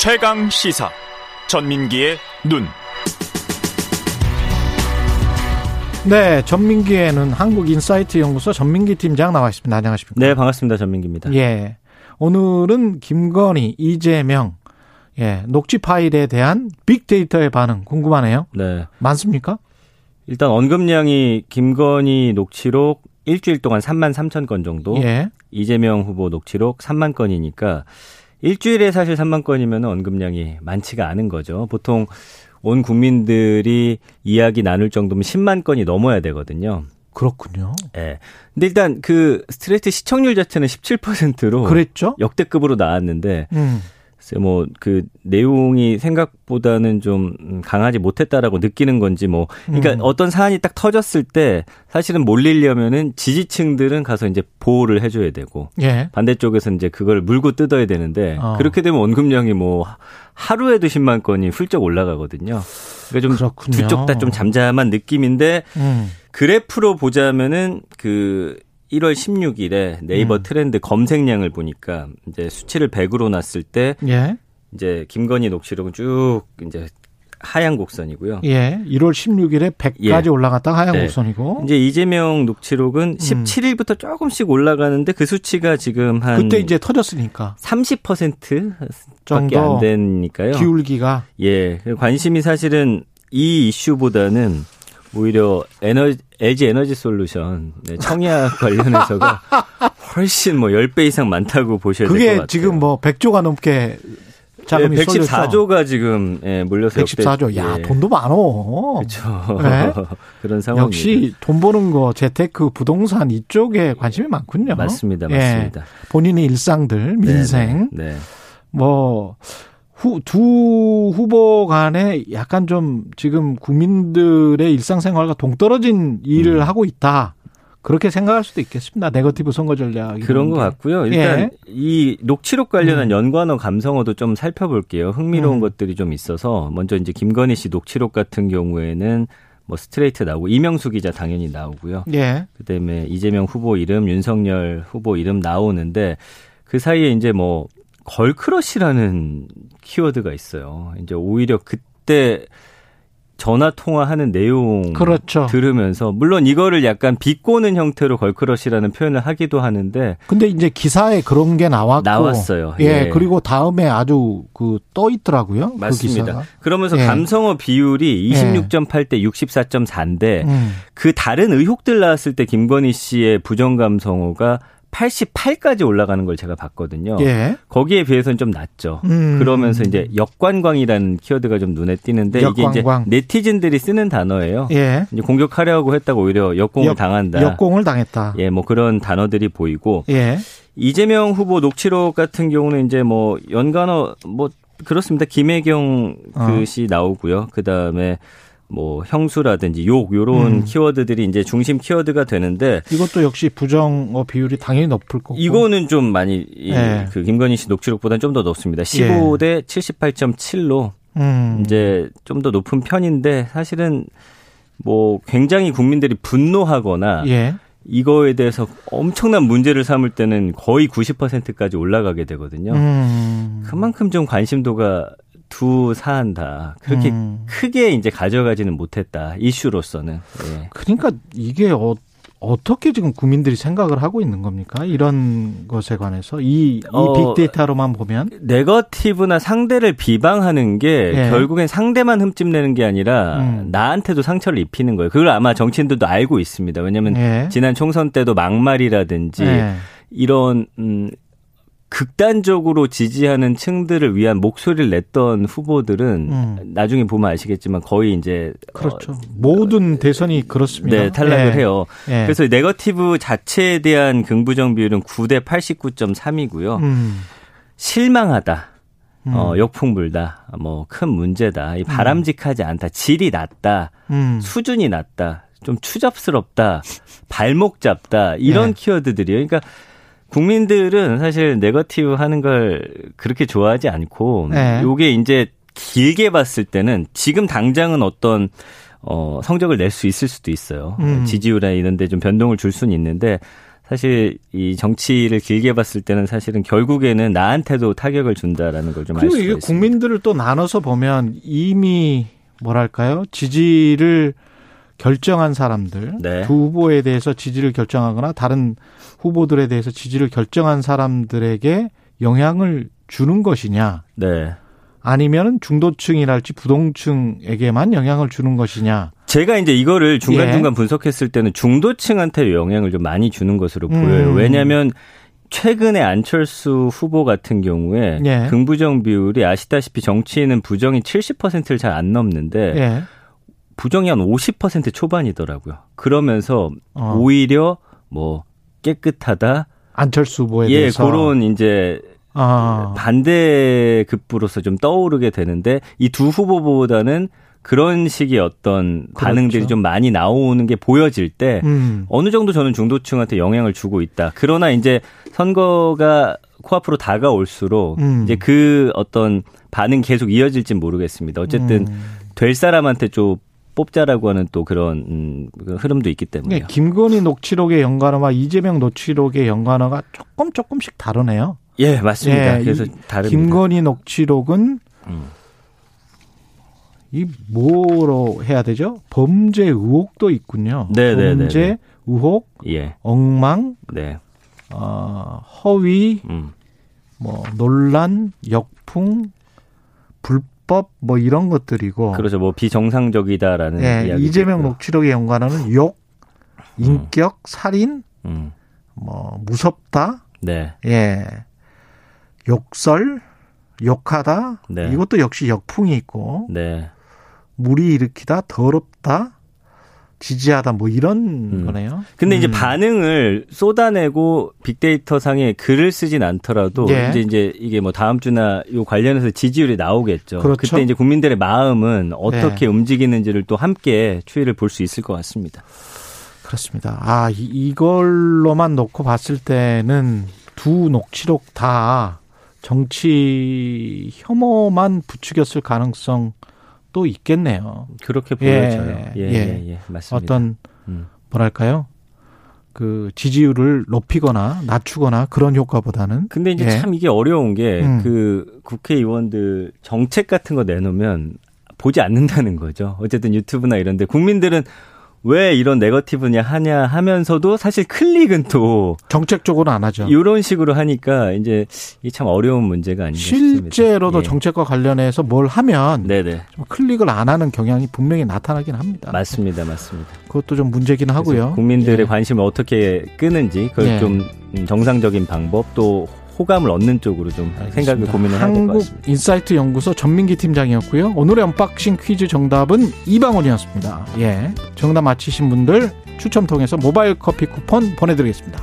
최강 시사 전민기의 눈. 네, 전민기에는 한국인사이트 연구소 전민기 팀장 나와 있습니다. 안녕하십니까? 네, 반갑습니다. 전민기입니다. 예. 오늘은 김건희, 이재명, 예, 녹취 파일에 대한 빅데이터의 반응 궁금하네요. 네. 많습니까? 일단 언급량이 김건희 녹취록 일주일 동안 3만 3천 건 정도. 예. 이재명 후보 녹취록 3만 건이니까 일주일에 사실 3만 건이면 언급량이 많지가 않은 거죠. 보통 온 국민들이 이야기 나눌 정도면 10만 건이 넘어야 되거든요. 그렇군요. 예. 근데 일단 그 스트레이트 시청률 자체는 17%로 그랬죠? 역대급으로 나왔는데 음. 뭐그 내용이 생각보다는 좀 강하지 못했다라고 느끼는 건지 뭐 그러니까 음. 어떤 사안이 딱 터졌을 때 사실은 몰리려면은 지지층들은 가서 이제 보호를 해줘야 되고 예. 반대쪽에서 이제 그걸 물고 뜯어야 되는데 어. 그렇게 되면 언급량이 뭐 하루에도 10만 건이 훌쩍 올라가거든요. 그러니까 좀. 두 쪽 다 좀 잠잠한 느낌인데 음. 그래프로 보자면은 그 1월 16일에 네이버 음. 트렌드 검색량을 보니까 이제 수치를 100으로 놨을 때 예. 이제 김건희 녹취록은 쭉 이제 하향 곡선이고요. 예. 1월 16일에 100까지 예. 네. 올라갔다가 하향 곡선이고. 이제 이재명 녹취록은 음. 17일부터 조금씩 올라가는데 그 수치가 지금 한 그때 이제 터졌으니까 30%밖에 정도 안 되니까요. 기울기가 예. 관심이 사실은 이 이슈보다는 오히려 에너지, LG 에너지 솔루션, 네, 청약 관련해서가 훨씬 뭐 10배 이상 많다고 보셔야 될것 그게 같아요. 지금 뭐 100조가 넘게 자금이 네, 쏠렸죠. 114조가 지금 예, 물려서 114조. 야, 예, 돈도 많어. 그렇죠. 네. 그런 상황입니다. 역시 돈 버는 거 재테크 부동산 이쪽에 관심이 많군요. 맞습니다. 예. 맞습니다. 본인의 일상들 민생 네. 네. 뭐 후, 두 후보 간에 약간 좀 지금 국민들의 일상생활과 동떨어진 일을 음. 하고 있다. 그렇게 생각할 수도 있겠습니다. 네거티브 선거 전략. 그런 것 같고요. 일단 예. 이 녹취록 관련한 음. 연관어 감성어도 좀 살펴볼게요. 흥미로운 음. 것들이 좀 있어서 먼저 이제 김건희 씨 녹취록 같은 경우에는 뭐 스트레이트 나오고 이명수 기자 당연히 나오고요. 예. 그다음에 이재명 후보 이름, 윤석열 후보 이름 나오는데 그 사이에 이제 뭐 걸크러쉬라는 키워드가 있어요. 이제 오히려 그때 전화 통화하는 내용 그렇죠. 들으면서 물론 이거를 약간 비꼬는 형태로 걸크러쉬라는 표현을 하기도 하는데 근데 이제 기사에 그런 게 나왔고 나왔어요. 예. 예. 그리고 다음에 아주 그 떠 있더라고요. 그 맞습니다. 기사가. 그러면서 예. 감성어 비율이 26.8대 64.4인데 음. 그 다른 의혹들 나왔을 때 김건희 씨의 부정 감성어가 88까지 올라가는 걸 제가 봤거든요. 예. 거기에 비해서는 좀 낮죠. 음. 그러면서 이제 역관광이라는 키워드가 좀 눈에 띄는데 이게 역관광. 이제 네티즌들이 쓰는 단어예요. 예. 이제 공격하려고 했다고 오히려 역공을 역- 당한다. 역공을 당했다. 예, 뭐 그런 단어들이 보이고 예. 이재명 후보 녹취록 같은 경우는 이제 뭐 연관어 뭐 그렇습니다. 김혜경 어. 그시 나오고요. 그 다음에 뭐 형수라든지 욕 요런 음. 키워드들이 이제 중심 키워드가 되는데 이것도 역시 부정어 비율이 당연히 높을 거고. 이거는 좀 많이 이 예. 그 김건희 씨 녹취록보다는 좀 더 높습니다. 15대 78.7로 음. 이제 좀 더 높은 편인데 사실은 뭐 굉장히 국민들이 분노하거나 예. 이거에 대해서 엄청난 문제를 삼을 때는 거의 90%까지 올라가게 되거든요. 음. 그만큼 좀 관심도가 두 사안 다 그렇게 음. 크게 이제 가져가지는 못했다 이슈로서는 예. 그러니까 이게 어, 어떻게 지금 국민들이 생각을 하고 있는 겁니까? 이런 것에 관해서 이, 이 어, 빅데이터로만 보면 네거티브나 상대를 비방하는 게 예. 결국엔 상대만 흠집내는 게 아니라 음. 나한테도 상처를 입히는 거예요. 그걸 아마 정치인들도 알고 있습니다. 왜냐하면 예. 지난 총선 때도 막말이라든지 예. 이런 음 극단적으로 지지하는 층들을 위한 목소리를 냈던 후보들은 음. 나중에 보면 아시겠지만 거의 이제 그렇죠. 어, 모든 대선이 그렇습니다. 네, 탈락을 예. 해요. 예. 그래서 네거티브 자체에 대한 긍부정 비율은 9대 89.3이고요. 음. 실망하다. 음. 어, 역풍 불다. 뭐 큰 문제다. 이 바람직하지 않다. 질이 낮다. 음. 수준이 낮다. 좀 추잡스럽다. 발목 잡다. 이런 예. 키워드들이에요. 그러니까 국민들은 사실 네거티브 하는 걸 그렇게 좋아하지 않고 네. 요게 이제 길게 봤을 때는 지금 당장은 어떤 어 성적을 낼 수 있을 수도 있어요. 음. 지지율이나 이런 데 좀 변동을 줄 수는 있는데 사실 이 정치를 길게 봤을 때는 사실은 결국에는 나한테도 타격을 준다라는 걸 좀알 그리고 수가 이게 있습니다. 국민들을 또 나눠서 보면 이미 뭐랄까요 지지를 결정한 사람들 네. 두 후보에 대해서 지지를 결정하거나 다른 후보들에 대해서 지지를 결정한 사람들에게 영향을 주는 것이냐 네. 아니면은 중도층이랄지 부동층에게만 영향을 주는 것이냐 제가 이제 이거를 중간중간 예. 분석했을 때는 중도층한테 영향을 좀 많이 주는 것으로 음. 보여요. 왜냐하면 최근에 안철수 후보 같은 경우에 예. 긍부정 비율이 아시다시피 정치인은 부정이 70%를 잘 안 넘는데 예. 부정이 한 50% 초반이더라고요. 그러면서 어. 오히려 뭐 깨끗하다. 안철수 후보에 예, 대해서 그런 이제 아. 반대 급부로서 좀 떠오르게 되는데 이 두 후보보다는 그런 식의 어떤 반응들이 그렇죠. 좀 많이 나오는 게 보여질 때 음. 어느 정도 저는 중도층한테 영향을 주고 있다. 그러나 이제 선거가 코앞으로 다가올수록 음. 이제 그 어떤 반응 계속 이어질진 모르겠습니다. 어쨌든 음. 될 사람한테 좀 뽑자라고 하는 또 그런 음, 그 흐름도 있기 때문에요. 네, 김건희 녹취록의 연관어와 이재명 녹취록의 연관어가 조금 조금씩 다르네요. 예, 맞습니다. 예, 그래서 이 다릅니다. 김건희 녹취록은 음. 이 뭐로 해야 되죠? 범죄 의혹도 있군요. 네, 네, 네, 범죄 네. 의혹, 예, 엉망, 네, 어, 허위, 음, 뭐 논란, 역풍, 불법 뭐 이런 것들이고. 그렇죠. 뭐 비정상적이다라는 예, 이야기. 이재명 녹취록의 연관어는 욕, 인격, 살인, 음, 뭐 무섭다, 네, 예, 욕설, 욕하다. 네. 이것도 역시 역풍이 있고 네. 무리 일으키다, 더럽다, 지지하다 뭐 이런 음. 거네요. 근데 이제 음. 반응을 쏟아내고 빅데이터 상에 글을 쓰진 않더라도 예. 이제 이제 이게 뭐 다음 주나 요 관련해서 지지율이 나오겠죠. 그렇죠. 때 이제 국민들의 마음은 어떻게 네. 움직이는지를 또 함께 추이를 볼 수 있을 것 같습니다. 그렇습니다. 아, 이, 이걸로만 놓고 봤을 때는 두 녹취록 다 정치 혐오만 부추겼을 가능성 또 있겠네요. 그렇게 예, 보여져요. 예, 예, 예. 예, 맞습니다. 어떤 음. 뭐랄까요? 그 지지율을 높이거나 낮추거나 그런 효과보다는 근데 이제 예. 참 이게 어려운 게 음. 그 국회의원들 정책 같은 거 내놓으면 보지 않는다는 거죠. 어쨌든 유튜브나 이런데 국민들은 왜 이런 네거티브냐 하냐 하면서도 사실 클릭은 또 정책적으로 안 하죠. 이런 식으로 하니까 이제 이게 참 어려운 문제가 아닌가 싶습니다. 실제로도 예. 정책과 관련해서 뭘 하면 네네 좀 클릭을 안 하는 경향이 분명히 나타나긴 합니다. 맞습니다, 맞습니다. 그것도 좀 문제긴 하고요. 국민들의 예. 관심을 어떻게 끄는지 그걸 예. 좀 음, 정상적인 방법 또 호감을 얻는 쪽으로 좀 생각을 알겠습니다. 고민을 해야 될것 한국 같습니다. 인사이트 연구소 전민기 팀장이었고요. 오늘의 unboxing 퀴즈 정답은 이방원이었습니다. 예. 정답 맞히신 분들 추첨 통해서 모바일 커피 쿠폰 보내드리겠습니다.